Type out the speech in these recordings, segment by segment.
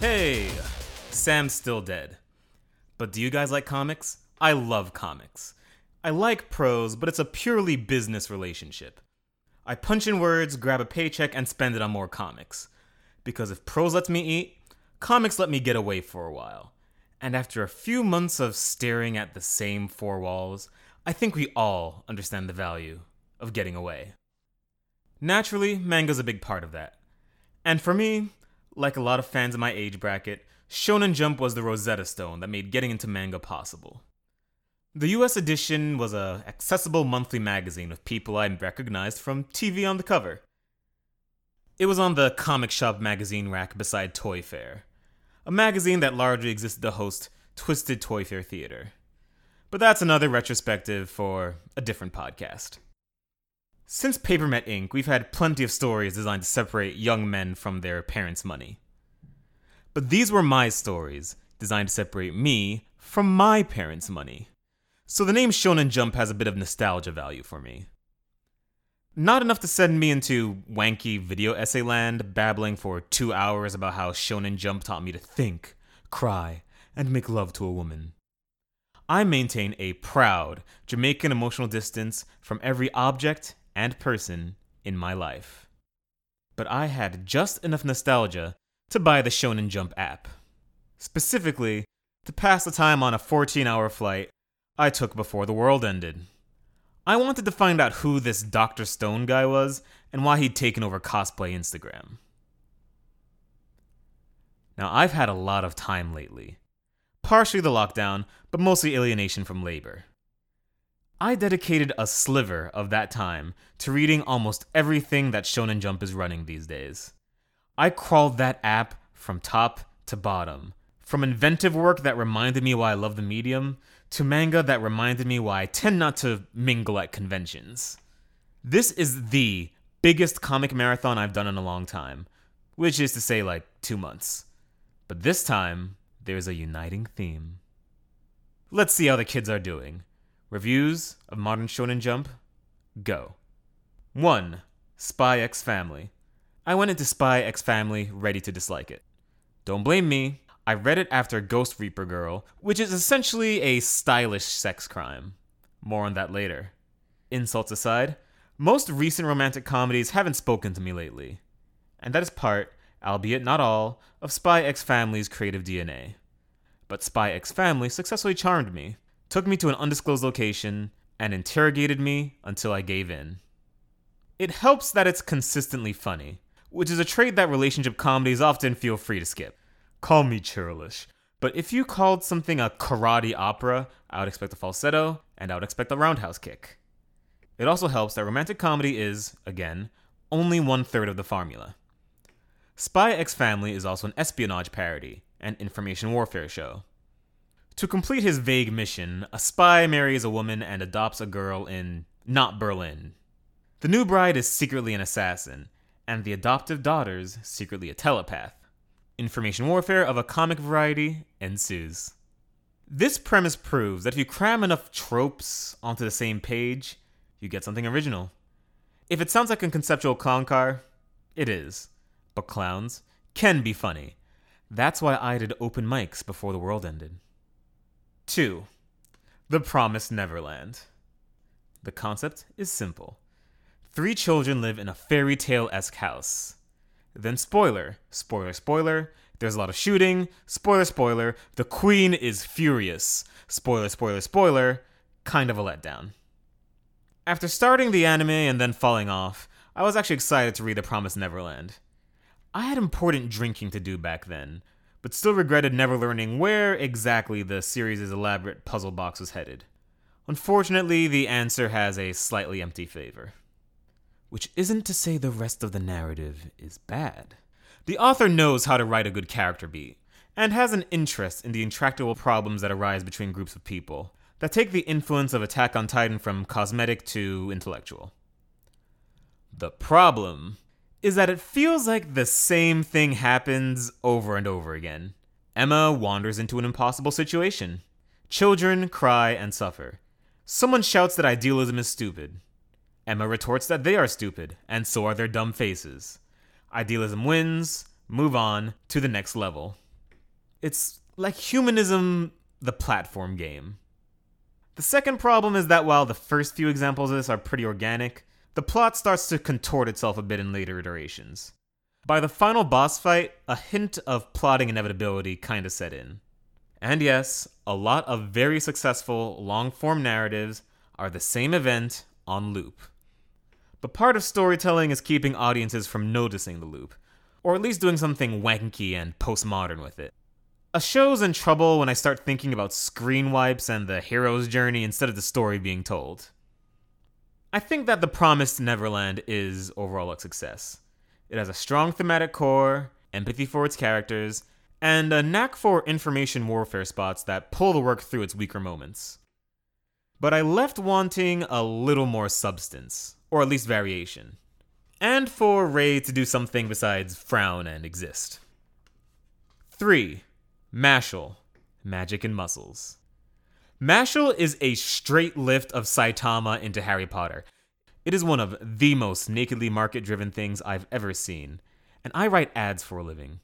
Hey, Sam's still dead. But do you guys like comics? I love comics. I like prose, but it's a purely business relationship. I punch in words, grab a paycheck, and spend it on more comics. Because if prose lets me eat, comics let me get away for a while. And after a few months of staring at the same four walls, I think we all understand the value of getting away. Naturally, manga's a big part of that. And for me, like a lot of fans in my age bracket, Shonen Jump was the Rosetta Stone that made getting into manga possible. The US edition was a accessible monthly magazine with people I recognized from TV on the cover. It was on the comic shop magazine rack beside Toy Fair, a magazine that largely existed to host Twisted Toy Fair Theater. But that's another retrospective for a different podcast. Since Papermet Inc., we've had plenty of stories designed to separate young men from their parents' money. But these were my stories, designed to separate me from my parents' money. So the name Shonen Jump has a bit of nostalgia value for me. Not enough to send me into wanky video essay land, babbling for two hours about how Shonen Jump taught me to think, cry, and make love to a woman. I maintain a proud Jamaican emotional distance from every object and person in my life. But I had just enough nostalgia to buy the Shonen Jump app. Specifically, to pass the time on a 14 hour flight I took before the world ended. I wanted to find out who this Dr. Stone guy was and why he'd taken over cosplay Instagram. Now, I've had a lot of time lately. Partially the lockdown, but mostly alienation from labor. I dedicated a sliver of that time to reading almost everything that Shonen Jump is running these days. I crawled that app from top to bottom, from inventive work that reminded me why I love the medium, to manga that reminded me why I tend not to mingle at conventions. This is the biggest comic marathon I've done in a long time, which is to say, like two months. But this time, there's a uniting theme. Let's see how the kids are doing. Reviews of Modern Shonen Jump? Go. 1. Spy X Family. I went into Spy X Family ready to dislike it. Don't blame me, I read it after Ghost Reaper Girl, which is essentially a stylish sex crime. More on that later. Insults aside, most recent romantic comedies haven't spoken to me lately. And that is part, albeit not all, of Spy X Family's creative DNA. But Spy X Family successfully charmed me, took me to an undisclosed location, and interrogated me until I gave in. It helps that it's consistently funny, which is a trait that relationship comedies often feel free to skip. Call me churlish. But if you called something a karate opera, I would expect a falsetto, and I would expect a roundhouse kick. It also helps that romantic comedy is, again, only one third of the formula. Spy X Family is also an espionage parody and information warfare show. To complete his vague mission, a spy marries a woman and adopts a girl in not Berlin. The new bride is secretly an assassin, and the adoptive daughter's secretly a telepath. Information warfare of a comic variety ensues. This premise proves that if you cram enough tropes onto the same page, you get something original. If it sounds like a conceptual clown car, it is. But clowns can be funny. That's why I did open mics before the world ended. 2. The Promised Neverland. The concept is simple. Three children live in a fairy tale esque house. Then, spoiler, spoiler, spoiler, there's a lot of shooting. Spoiler, spoiler, the queen is furious. Spoiler, spoiler, spoiler, kind of a letdown. After starting the anime and then falling off, I was actually excited to read The Promised Neverland. I had important drinking to do back then, but still regretted never learning where exactly the series' elaborate puzzle box was headed. Unfortunately, the answer has a slightly empty flavor which isn't to say the rest of the narrative is bad. The author knows how to write a good character beat, and has an interest in the intractable problems that arise between groups of people, that take the influence of Attack on Titan from cosmetic to intellectual. The problem is that it feels like the same thing happens over and over again. Emma wanders into an impossible situation. Children cry and suffer. Someone shouts that idealism is stupid. Emma retorts that they are stupid, and so are their dumb faces. Idealism wins, move on to the next level. It's like humanism, the platform game. The second problem is that while the first few examples of this are pretty organic, the plot starts to contort itself a bit in later iterations. By the final boss fight, a hint of plotting inevitability kinda set in. And yes, a lot of very successful long form narratives are the same event on loop. But part of storytelling is keeping audiences from noticing the loop, or at least doing something wanky and postmodern with it. A show's in trouble when I start thinking about screen wipes and the hero's journey instead of the story being told. I think that The Promised Neverland is overall a success. It has a strong thematic core, empathy for its characters, and a knack for information warfare spots that pull the work through its weaker moments. But I left wanting a little more substance, or at least variation, and for Ray to do something besides frown and exist. 3. Mashle Magic and Muscles. Mashle is a straight lift of Saitama into Harry Potter. It is one of the most nakedly market driven things I've ever seen, and I write ads for a living.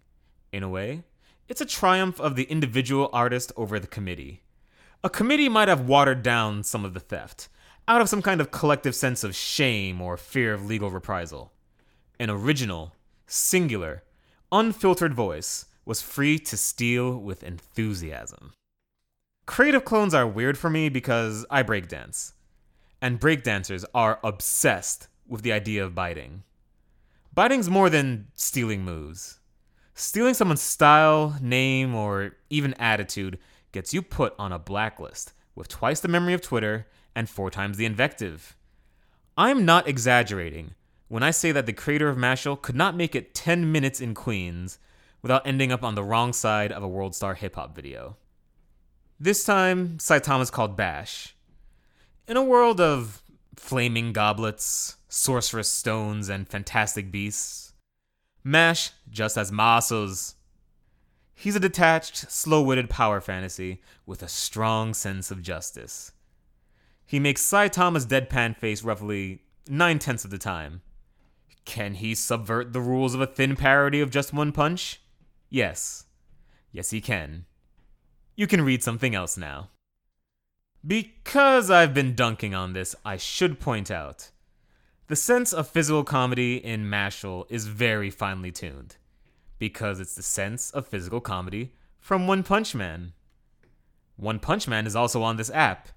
In a way, it's a triumph of the individual artist over the committee. A committee might have watered down some of the theft, out of some kind of collective sense of shame or fear of legal reprisal. An original, singular, unfiltered voice was free to steal with enthusiasm. Creative clones are weird for me because I breakdance, and breakdancers are obsessed with the idea of biting. Biting's more than stealing moves. Stealing someone's style, name, or even attitude gets you put on a blacklist with twice the memory of Twitter and four times the invective. I'm not exaggerating when I say that the creator of Mashle could not make it 10 minutes in Queens without ending up on the wrong side of a World Star hip hop video. This time, Saitama's called Mash. In a world of flaming goblets, sorcerous stones, and fantastic beasts, Mash just as muscles. He's a detached, slow witted power fantasy with a strong sense of justice. He makes Saitama's deadpan face roughly nine tenths of the time. Can he subvert the rules of a thin parody of Just One Punch? Yes. Yes, he can. You can read something else now. Because I've been dunking on this, I should point out the sense of physical comedy in Mashle is very finely tuned, because it's the sense of physical comedy from One Punch Man. One Punch Man is also on this app.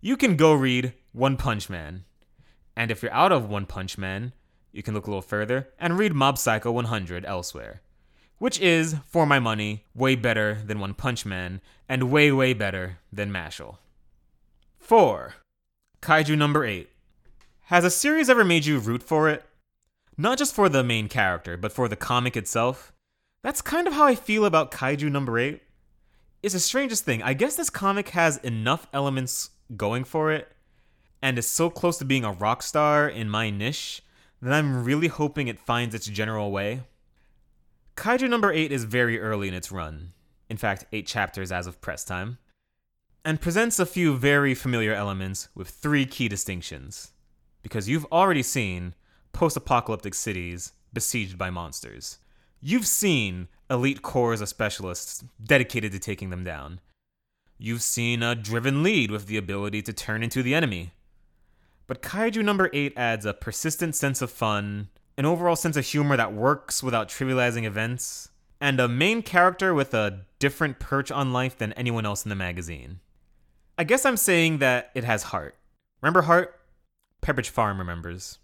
You can go read One Punch Man. And if you're out of One Punch Man, you can look a little further and read Mob Psycho 100 elsewhere, which is, for my money, way better than One Punch Man and way, way better than Mashle. 4. Kaiju number 8 has a series ever made you root for it? Not just for the main character, but for the comic itself? That's kind of how I feel about Kaiju number 8. It's the strangest thing. I guess this comic has enough elements going for it, and is so close to being a rock star in my niche that I'm really hoping it finds its general way. Kaiju number 8 is very early in its run, in fact, 8 chapters as of press time, and presents a few very familiar elements with three key distinctions because you've already seen post apocalyptic cities besieged by monsters. You've seen elite corps of specialists dedicated to taking them down. You've seen a driven lead with the ability to turn into the enemy. But Kaiju number 8 adds a persistent sense of fun, an overall sense of humor that works without trivializing events, and a main character with a different perch on life than anyone else in the magazine. I guess I'm saying that it has heart. Remember Heart? Pepperidge Farm remembers.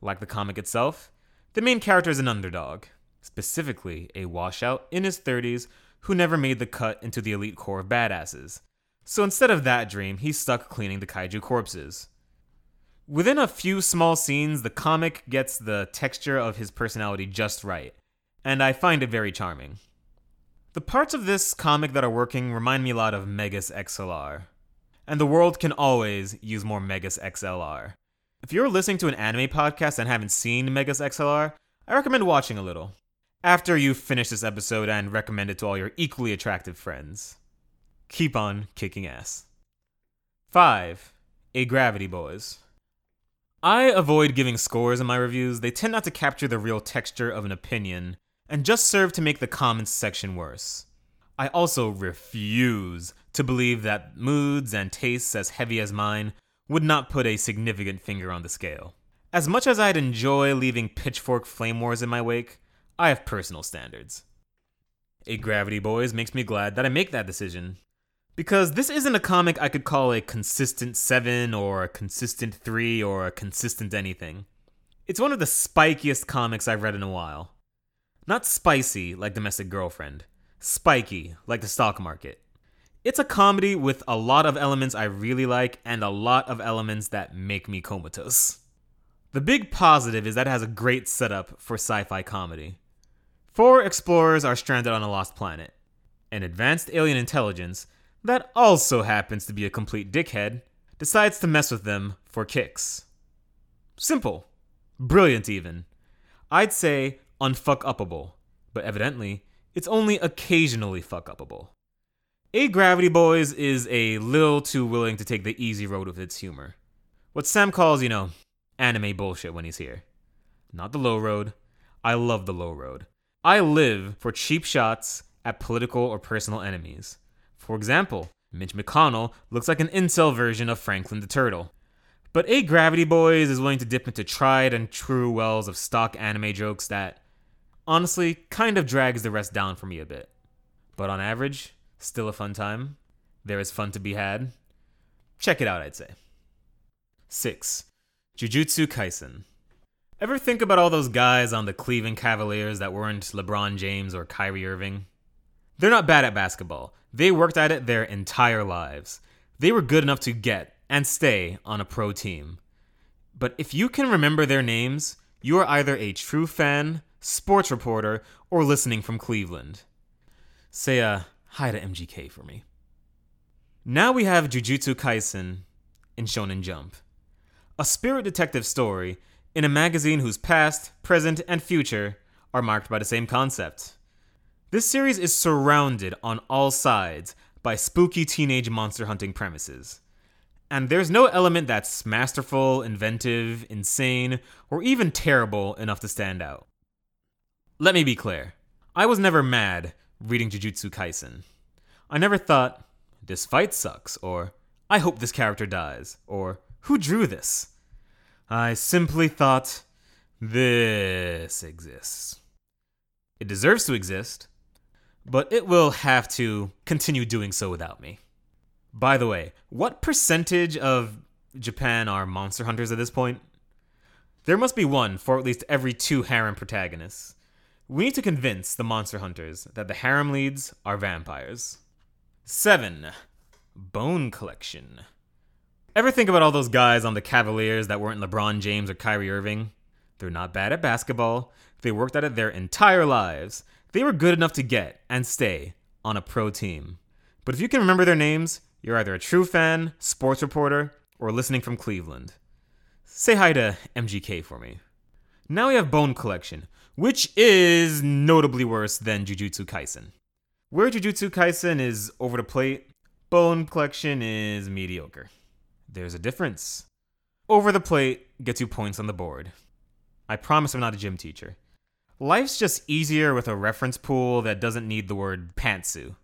Like the comic itself, the main character is an underdog, specifically a washout in his 30s who never made the cut into the elite corps of badasses. So instead of that dream, he's stuck cleaning the kaiju corpses. Within a few small scenes, the comic gets the texture of his personality just right, and I find it very charming. The parts of this comic that are working remind me a lot of Megas XLR, and the world can always use more Megas XLR. If you're listening to an anime podcast and haven't seen Megas XLR, I recommend watching a little. After you finish this episode and recommend it to all your equally attractive friends. Keep on kicking ass. 5. Agravity Boys. I avoid giving scores in my reviews, they tend not to capture the real texture of an opinion, and just serve to make the comments section worse. I also refuse to believe that moods and tastes as heavy as mine would not put a significant finger on the scale. As much as I'd enjoy leaving pitchfork flame wars in my wake, I have personal standards. Agravity Boys makes me glad that I make that decision. Because this isn't a comic I could call a consistent 7 or a consistent 3 or a consistent anything. It's one of the spikiest comics I've read in a while. Not spicy like Domestic Girlfriend, spiky like the stock market. It's a comedy with a lot of elements I really like and a lot of elements that make me comatose. The big positive is that it has a great setup for sci fi comedy. Four explorers are stranded on a lost planet. An advanced alien intelligence, that also happens to be a complete dickhead, decides to mess with them for kicks. Simple. Brilliant, even. I'd say unfuck upable, but evidently, it's only occasionally fuck upable. Agravity Boys is a little too willing to take the easy road with its humor. What Sam calls, you know, anime bullshit when he's here. Not the low road. I love the low road. I live for cheap shots at political or personal enemies. For example, Mitch McConnell looks like an incel version of Franklin the Turtle. But Agravity Boys is willing to dip into tried and true wells of stock anime jokes that, honestly, kind of drags the rest down for me a bit. But on average, still a fun time. There is fun to be had. Check it out, I'd say. 6. Jujutsu Kaisen. Ever think about all those guys on the Cleveland Cavaliers that weren't LeBron James or Kyrie Irving? They're not bad at basketball. They worked at it their entire lives. They were good enough to get and stay on a pro team. But if you can remember their names, you are either a true fan, sports reporter, or listening from Cleveland. Say uh, hi to MGK for me. Now we have Jujutsu Kaisen in Shonen Jump a spirit detective story in a magazine whose past, present, and future are marked by the same concept. This series is surrounded on all sides by spooky teenage monster hunting premises. And there's no element that's masterful, inventive, insane, or even terrible enough to stand out. Let me be clear I was never mad reading Jujutsu Kaisen. I never thought, this fight sucks, or I hope this character dies, or who drew this? I simply thought, this exists. It deserves to exist, but it will have to continue doing so without me. By the way, what percentage of Japan are monster hunters at this point? There must be one for at least every two harem protagonists. We need to convince the monster hunters that the harem leads are vampires. 7. Bone Collection. Ever think about all those guys on the Cavaliers that weren't LeBron James or Kyrie Irving? They're not bad at basketball. They worked at it their entire lives. They were good enough to get and stay on a pro team. But if you can remember their names, you're either a true fan, sports reporter, or listening from Cleveland. Say hi to MGK for me. Now we have Bone Collection, which is notably worse than Jujutsu Kaisen. Where Jujutsu Kaisen is over the plate, Bone Collection is mediocre. There's a difference. Over the plate gets you points on the board. I promise I'm not a gym teacher. Life's just easier with a reference pool that doesn't need the word pantsu.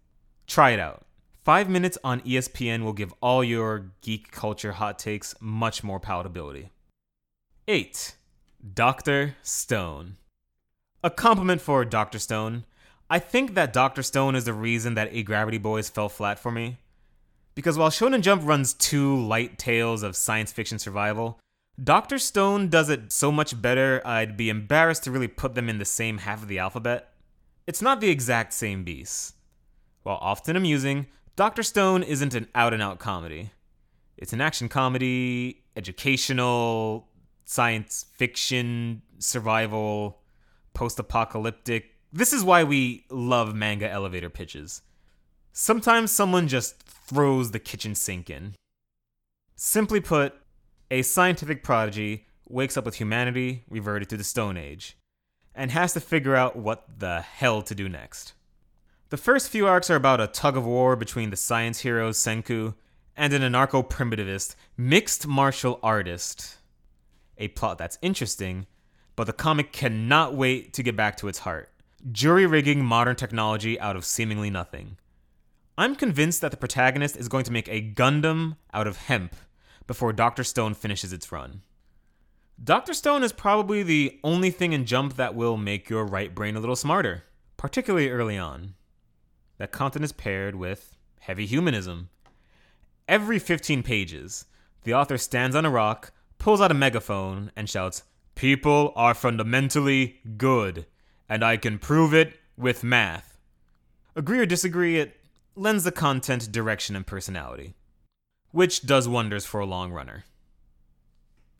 Try it out. Five minutes on ESPN will give all your geek culture hot takes much more palatability. 8. Dr. Stone. A compliment for Dr. Stone. I think that Dr. Stone is the reason that Agravity Boys fell flat for me. Because while Shonen Jump runs two light tales of science fiction survival, Dr. Stone does it so much better, I'd be embarrassed to really put them in the same half of the alphabet. It's not the exact same beast. While often amusing, Dr. Stone isn't an out and out comedy. It's an action comedy, educational, science fiction, survival, post apocalyptic. This is why we love manga elevator pitches. Sometimes someone just throws the kitchen sink in. Simply put, a scientific prodigy wakes up with humanity reverted to the Stone Age and has to figure out what the hell to do next. The first few arcs are about a tug of war between the science hero Senku and an anarcho primitivist mixed martial artist. A plot that's interesting, but the comic cannot wait to get back to its heart jury rigging modern technology out of seemingly nothing I'm convinced that the protagonist is going to make a Gundam out of hemp before Dr. Stone finishes its run. Dr. Stone is probably the only thing in Jump that will make your right brain a little smarter, particularly early on. That content is paired with heavy humanism. Every 15 pages, the author stands on a rock, pulls out a megaphone, and shouts, People are fundamentally good, and I can prove it with math. Agree or disagree, it lends the content direction and personality, which does wonders for a long runner.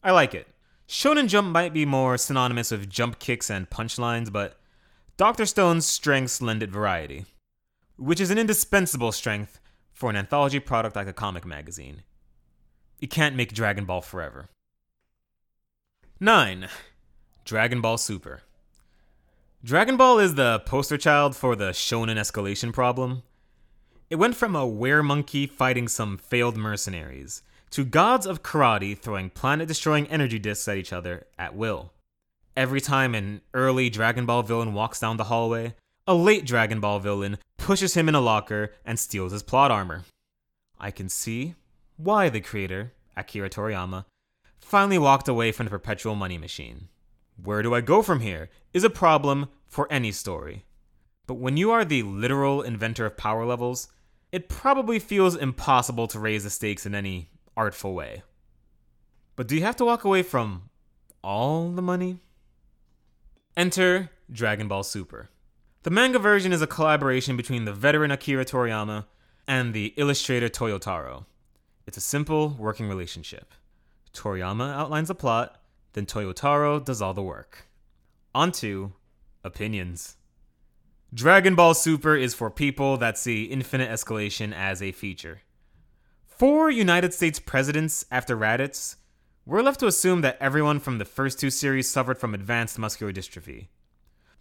I like it. Shonen Jump might be more synonymous with jump kicks and punchlines, but Dr. Stone's strengths lend it variety, which is an indispensable strength for an anthology product like a comic magazine. You can't make Dragon Ball forever. 9. Dragon Ball Super. Dragon Ball is the poster child for the shonen escalation problem. It went from a were monkey fighting some failed mercenaries to gods of karate throwing planet destroying energy discs at each other at will. Every time an early Dragon Ball villain walks down the hallway, a late Dragon Ball villain pushes him in a locker and steals his plot armor. I can see why the creator, Akira Toriyama, finally walked away from the perpetual money machine. Where do I go from here is a problem for any story. But when you are the literal inventor of power levels, it probably feels impossible to raise the stakes in any artful way. But do you have to walk away from all the money? Enter Dragon Ball Super. The manga version is a collaboration between the veteran Akira Toriyama and the illustrator Toyotaro. It's a simple working relationship. Toriyama outlines the plot, then Toyotaro does all the work. On to opinions. Dragon Ball Super is for people that see infinite escalation as a feature. Four United States presidents after Raditz, we're left to assume that everyone from the first two series suffered from advanced muscular dystrophy.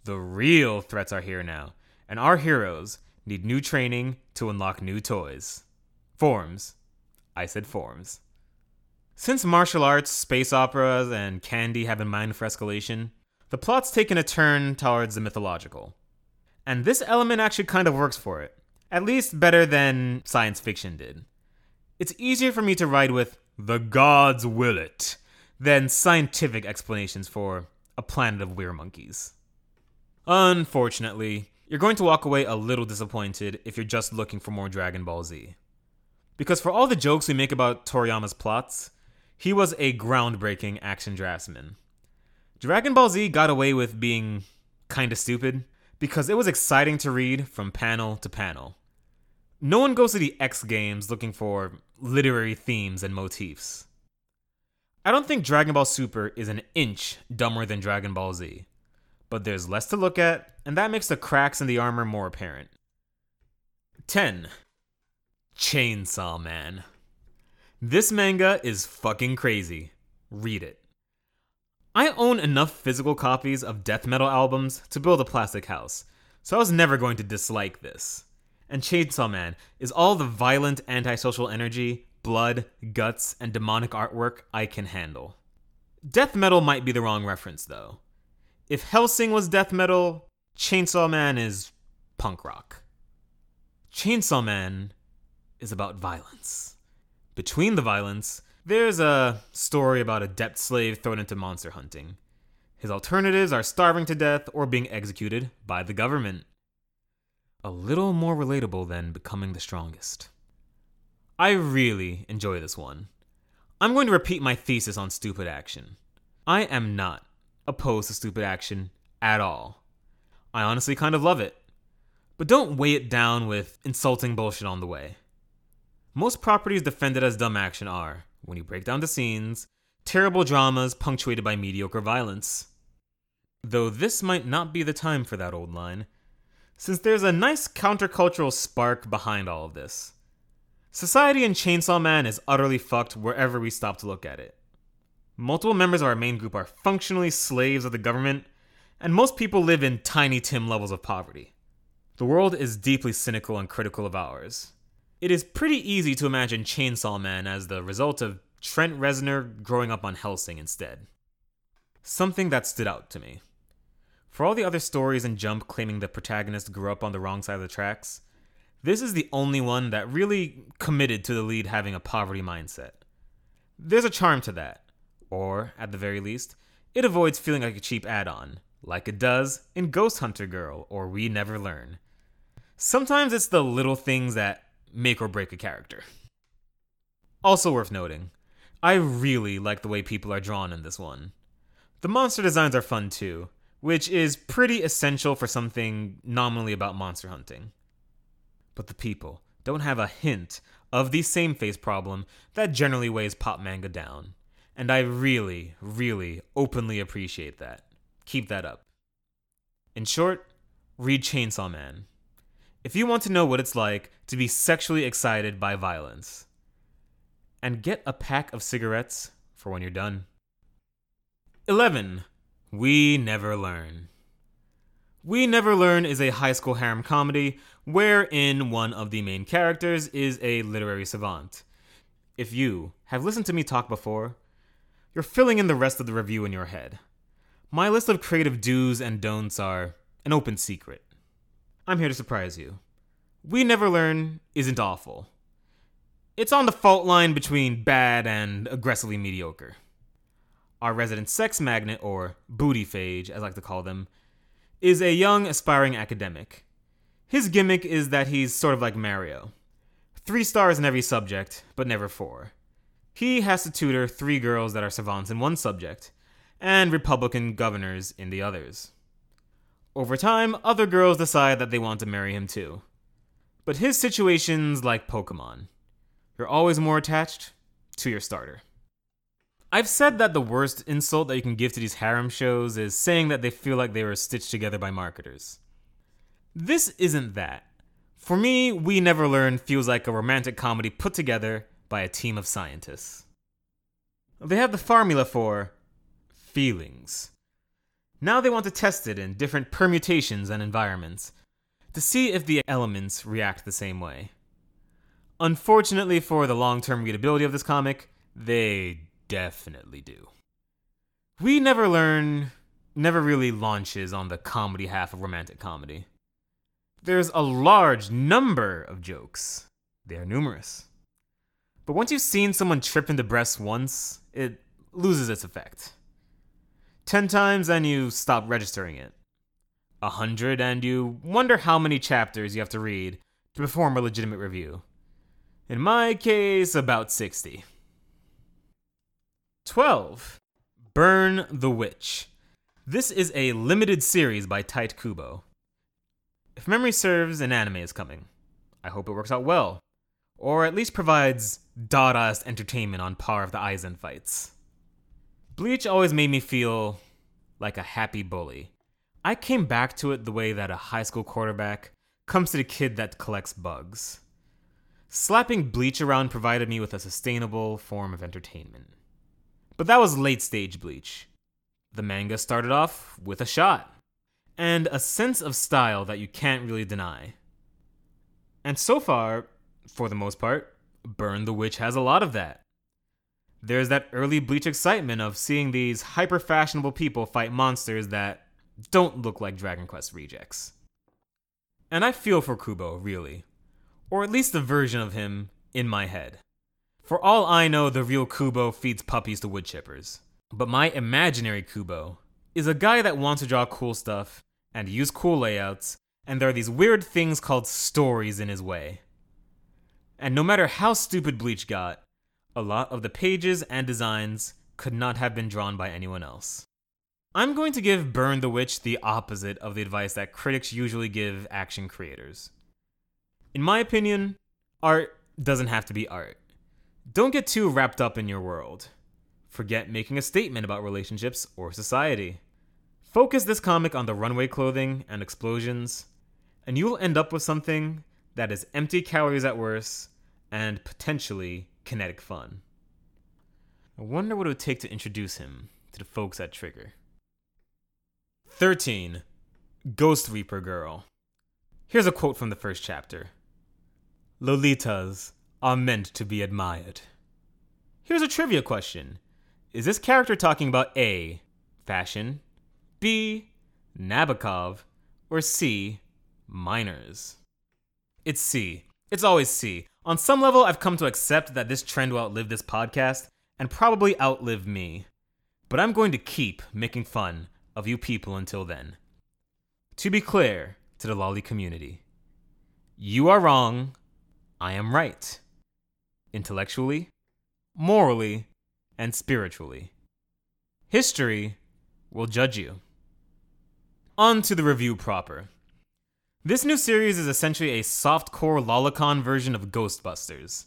The real threats are here now, and our heroes need new training to unlock new toys. Forms. I said forms. Since martial arts, space operas, and candy have in mind for escalation, the plot's taken a turn towards the mythological. And this element actually kind of works for it, at least better than science fiction did. It's easier for me to ride with the gods will it than scientific explanations for a planet of weird monkeys. Unfortunately, you're going to walk away a little disappointed if you're just looking for more Dragon Ball Z. Because for all the jokes we make about Toriyama's plots, he was a groundbreaking action draftsman. Dragon Ball Z got away with being kinda stupid because it was exciting to read from panel to panel. No one goes to the X Games looking for literary themes and motifs. I don't think Dragon Ball Super is an inch dumber than Dragon Ball Z, but there's less to look at, and that makes the cracks in the armor more apparent. 10. Chainsaw Man. This manga is fucking crazy. Read it. I own enough physical copies of death metal albums to build a plastic house, so I was never going to dislike this. And Chainsaw Man is all the violent antisocial energy, blood, guts, and demonic artwork I can handle. Death metal might be the wrong reference, though. If Hellsing was death metal, Chainsaw Man is punk rock. Chainsaw Man is about violence. Between the violence, there's a story about a debt slave thrown into monster hunting. His alternatives are starving to death or being executed by the government. A little more relatable than becoming the strongest. I really enjoy this one. I'm going to repeat my thesis on stupid action. I am not opposed to stupid action at all. I honestly kind of love it. But don't weigh it down with insulting bullshit on the way. Most properties defended as dumb action are, when you break down the scenes, terrible dramas punctuated by mediocre violence. Though this might not be the time for that old line, since there's a nice countercultural spark behind all of this. Society in Chainsaw Man is utterly fucked wherever we stop to look at it. Multiple members of our main group are functionally slaves of the government, and most people live in tiny Tim levels of poverty. The world is deeply cynical and critical of ours, it is pretty easy to imagine Chainsaw Man as the result of Trent Reznor growing up on Hellsing instead. Something that stood out to me. For all the other stories in Jump claiming the protagonist grew up on the wrong side of the tracks, This is the only one that really committed to the lead having a poverty mindset. There's a charm to that, or, at the very least, it avoids feeling like a cheap add on, like it does in Ghost Hunter Girl or We Never Learn. Sometimes it's the little things that make or break a character. Also worth noting, I really like the way people are drawn in this one. The monster designs are fun too, which is pretty essential for something nominally about monster hunting. But the people don't have a hint of the same face problem that generally weighs pop manga down. And I really, really openly appreciate that. Keep that up. In short, read Chainsaw Man. If you want to know what it's like to be sexually excited by violence. And get a pack of cigarettes for when you're done. 11. We Never Learn. We Never Learn is a high school harem comedy wherein one of the main characters is a literary savant. If you have listened to me talk before, you're filling in the rest of the review in your head. My list of creative do's and don'ts are an open secret. I'm here to surprise you. We Never Learn isn't awful. It's on the fault line between bad and aggressively mediocre. Our resident sex magnet, or booty phage, as I like to call them, is a young, aspiring academic. His gimmick is that he's sort of like Mario three stars in every subject, but never four. He has to tutor three girls that are savants in one subject, and Republican governors in the others. Over time, other girls decide that they want to marry him too. But his situation's like Pokemon. You're always more attached to your starter. I've said that the worst insult that you can give to these harem shows is saying that they feel like they were stitched together by marketers. This isn't that. For me, We Never Learn feels like a romantic comedy put together by a team of scientists. They have the formula for feelings. Now they want to test it in different permutations and environments to see if the elements react the same way. Unfortunately for the long term readability of this comic, they definitely do. We Never Learn never really launches on the comedy half of romantic comedy. There's a large number of jokes, they are numerous. But once you've seen someone trip into breasts once, it loses its effect. Ten times and you stop registering it. A hundred and you wonder how many chapters you have to read to perform a legitimate review. In my case, about 60. 12. Burn the Witch. This is a limited series by Tite Kubo. If memory serves, an anime is coming. I hope it works out well, or at least provides Dadaist entertainment on par of the Aizen fights. Bleach always made me feel like a happy bully. I came back to it the way that a high school quarterback comes to the kid that collects bugs. Slapping Bleach around provided me with a sustainable form of entertainment. But that was late stage Bleach. The manga started off with a shot, and a sense of style that you can't really deny. And so far, for the most part, Burn the Witch has a lot of that. There's that early Bleach excitement of seeing these hyper fashionable people fight monsters that don't look like Dragon Quest rejects. And I feel for Kubo, really. Or at least the version of him in my head. For all I know, the real Kubo feeds puppies to wood chippers. But my imaginary Kubo is a guy that wants to draw cool stuff and use cool layouts, and there are these weird things called stories in his way. And no matter how stupid Bleach got, a lot of the pages and designs could not have been drawn by anyone else. I'm going to give Burn the Witch the opposite of the advice that critics usually give action creators. In my opinion, art doesn't have to be art. Don't get too wrapped up in your world. Forget making a statement about relationships or society. Focus this comic on the runway clothing and explosions, and you will end up with something that is empty calories at worst and potentially kinetic fun. I wonder what it would take to introduce him to the folks at Trigger. 13. Ghost Reaper Girl. Here's a quote from the first chapter Lolitas are meant to be admired. Here's a trivia question Is this character talking about A. Fashion, B. Nabokov, or C. Minors. It's C. It's always C. On some level, I've come to accept that this trend will outlive this podcast and probably outlive me. But I'm going to keep making fun of you people until then. To be clear to the lolly community, you are wrong, I am right. Intellectually, morally, and spiritually. History will judge you. On to the review proper. This new series is essentially a softcore lolicon version of Ghostbusters.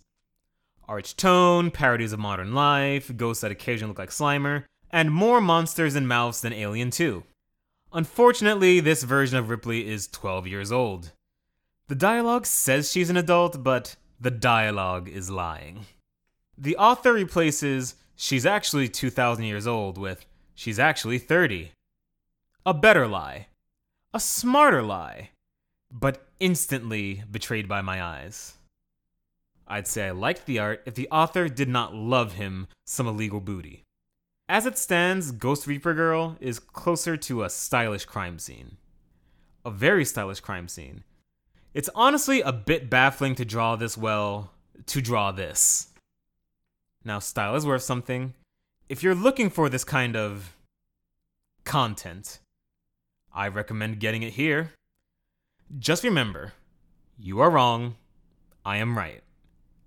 Arch tone, parodies of modern life, ghosts that occasionally look like Slimer, and more monsters and mouths than Alien 2. Unfortunately, this version of Ripley is 12 years old. The dialogue says she's an adult, but the dialogue is lying. The author replaces she's actually 2,000 years old with she's actually 30. A better lie. A smarter lie. But instantly betrayed by my eyes. I'd say I liked the art if the author did not love him some illegal booty. As it stands, Ghost Reaper Girl is closer to a stylish crime scene. A very stylish crime scene. It's honestly a bit baffling to draw this well, to draw this. Now, style is worth something. If you're looking for this kind of content, I recommend getting it here. Just remember, you are wrong, I am right.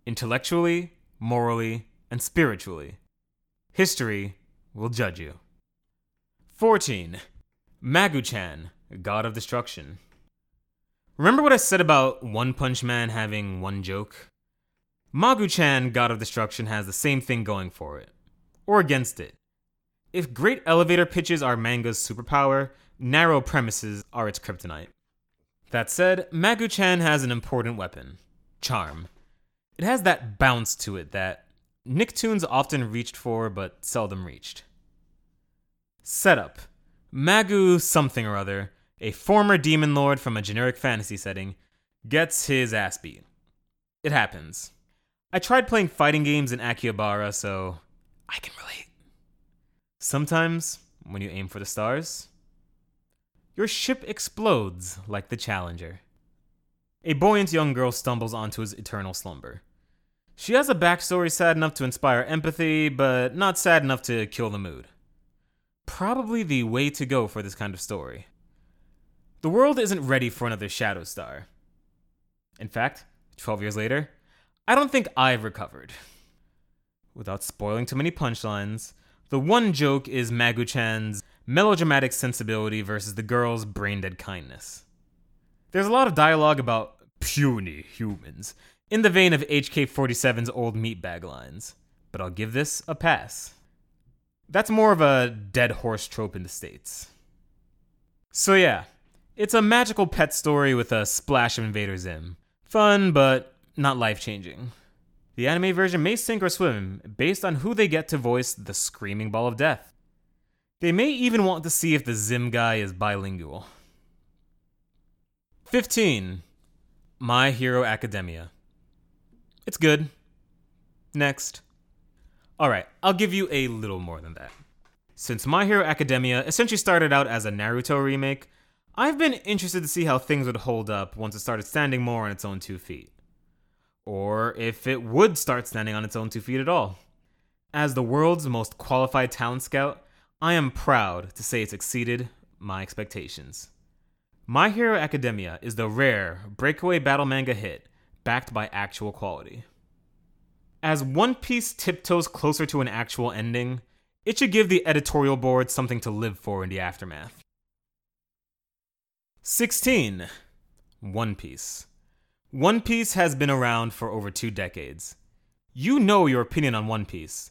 Intellectually, morally, and spiritually. History will judge you. 14. Magu-chan, God of Destruction. Remember what I said about One Punch Man having one joke? Magu-chan, God of Destruction, has the same thing going for it. Or against it. If great elevator pitches are manga's superpower, narrow premises are its kryptonite. That said, Magu-chan has an important weapon charm. It has that bounce to it that Nicktoons often reached for but seldom reached. Setup Magu something or other, a former demon lord from a generic fantasy setting, gets his ass beat. It happens. I tried playing fighting games in Akihabara, so I can relate. Sometimes, when you aim for the stars, your ship explodes like the Challenger. A buoyant young girl stumbles onto his eternal slumber. She has a backstory sad enough to inspire empathy, but not sad enough to kill the mood. Probably the way to go for this kind of story. The world isn't ready for another Shadow Star. In fact, 12 years later, I don't think I've recovered. Without spoiling too many punchlines, the one joke is Magu-chan's melodramatic sensibility versus the girl's brain dead kindness. There's a lot of dialogue about puny humans, in the vein of HK 47's old meatbag lines, but I'll give this a pass. That's more of a dead horse trope in the States. So, yeah, it's a magical pet story with a splash of Invader Zim. Fun, but not life changing. The anime version may sink or swim based on who they get to voice the Screaming Ball of Death. They may even want to see if the Zim guy is bilingual. 15. My Hero Academia. It's good. Next. Alright, I'll give you a little more than that. Since My Hero Academia essentially started out as a Naruto remake, I've been interested to see how things would hold up once it started standing more on its own two feet or if it would start standing on its own two feet at all. As the world's most qualified talent scout, I am proud to say it's exceeded my expectations. My Hero Academia is the rare breakaway battle manga hit backed by actual quality. As One Piece tiptoes closer to an actual ending, it should give the editorial board something to live for in the aftermath. 16. One Piece. One Piece has been around for over two decades. You know your opinion on One Piece.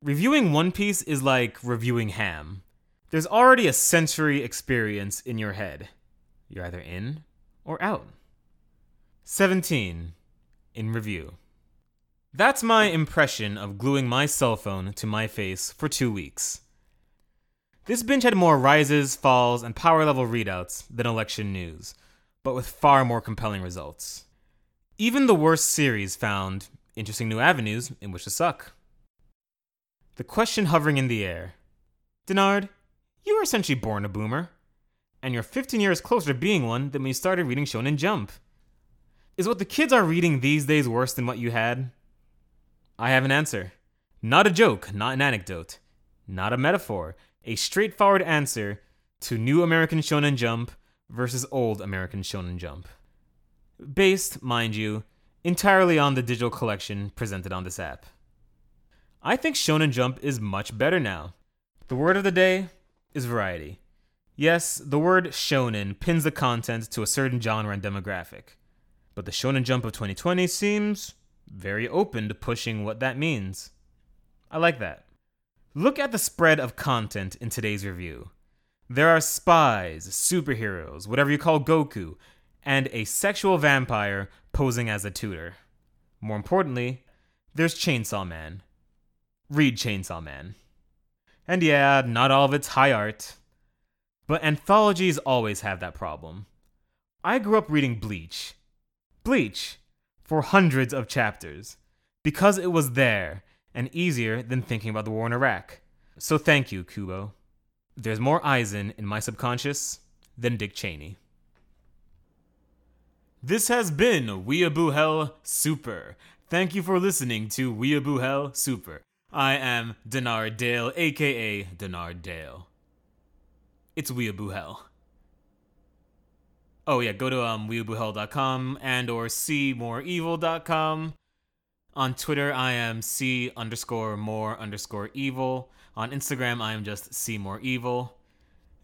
Reviewing One Piece is like reviewing ham. There's already a sensory experience in your head. You're either in or out. 17. In review. That's my impression of gluing my cell phone to my face for two weeks. This binge had more rises, falls, and power level readouts than election news, but with far more compelling results. Even the worst series found interesting new avenues in which to suck. The question hovering in the air Denard, you were essentially born a boomer, and you're 15 years closer to being one than when you started reading Shonen Jump. Is what the kids are reading these days worse than what you had? I have an answer. Not a joke, not an anecdote, not a metaphor, a straightforward answer to New American Shonen Jump versus Old American Shonen Jump. Based, mind you, entirely on the digital collection presented on this app. I think Shonen Jump is much better now. The word of the day is variety. Yes, the word shonen pins the content to a certain genre and demographic. But the Shonen Jump of 2020 seems very open to pushing what that means. I like that. Look at the spread of content in today's review. There are spies, superheroes, whatever you call Goku, and a sexual vampire posing as a tutor. More importantly, there's Chainsaw Man. Read Chainsaw Man. And yeah, not all of it's high art. But anthologies always have that problem. I grew up reading Bleach, Bleach for hundreds of chapters because it was there and easier than thinking about the war in Iraq. So thank you, Kubo. There's more Aizen in my subconscious than Dick Cheney. This has been Weeaboo Hell Super. Thank you for listening to Weeaboo Hell Super. I am Denard Dale, aka Denard Dale. It's Weeaboo Hell. Oh yeah, go to um, weeaboohell.com and or cmoreevil.com. On Twitter, I am c underscore more underscore evil. On Instagram, I am just c more evil.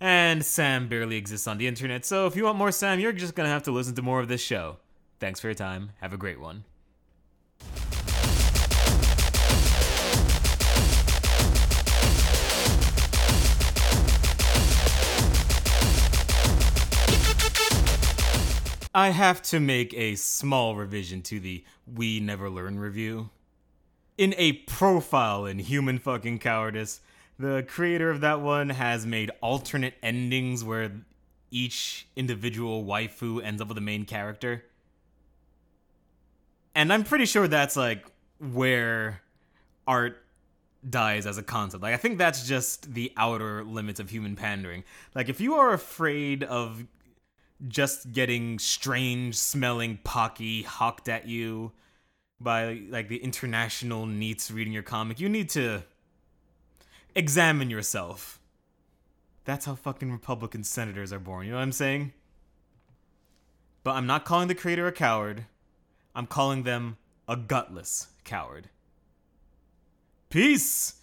And Sam barely exists on the internet, so if you want more Sam, you're just gonna have to listen to more of this show. Thanks for your time. Have a great one. I have to make a small revision to the We Never Learn review. In a profile in human fucking cowardice, the creator of that one has made alternate endings where each individual waifu ends up with the main character. And I'm pretty sure that's like where art dies as a concept. Like I think that's just the outer limits of human pandering. Like if you are afraid of just getting strange smelling pocky hawked at you by like the international NEETs reading your comic, you need to examine yourself. That's how fucking Republican senators are born, you know what I'm saying? But I'm not calling the creator a coward. I'm calling them a gutless coward. Peace!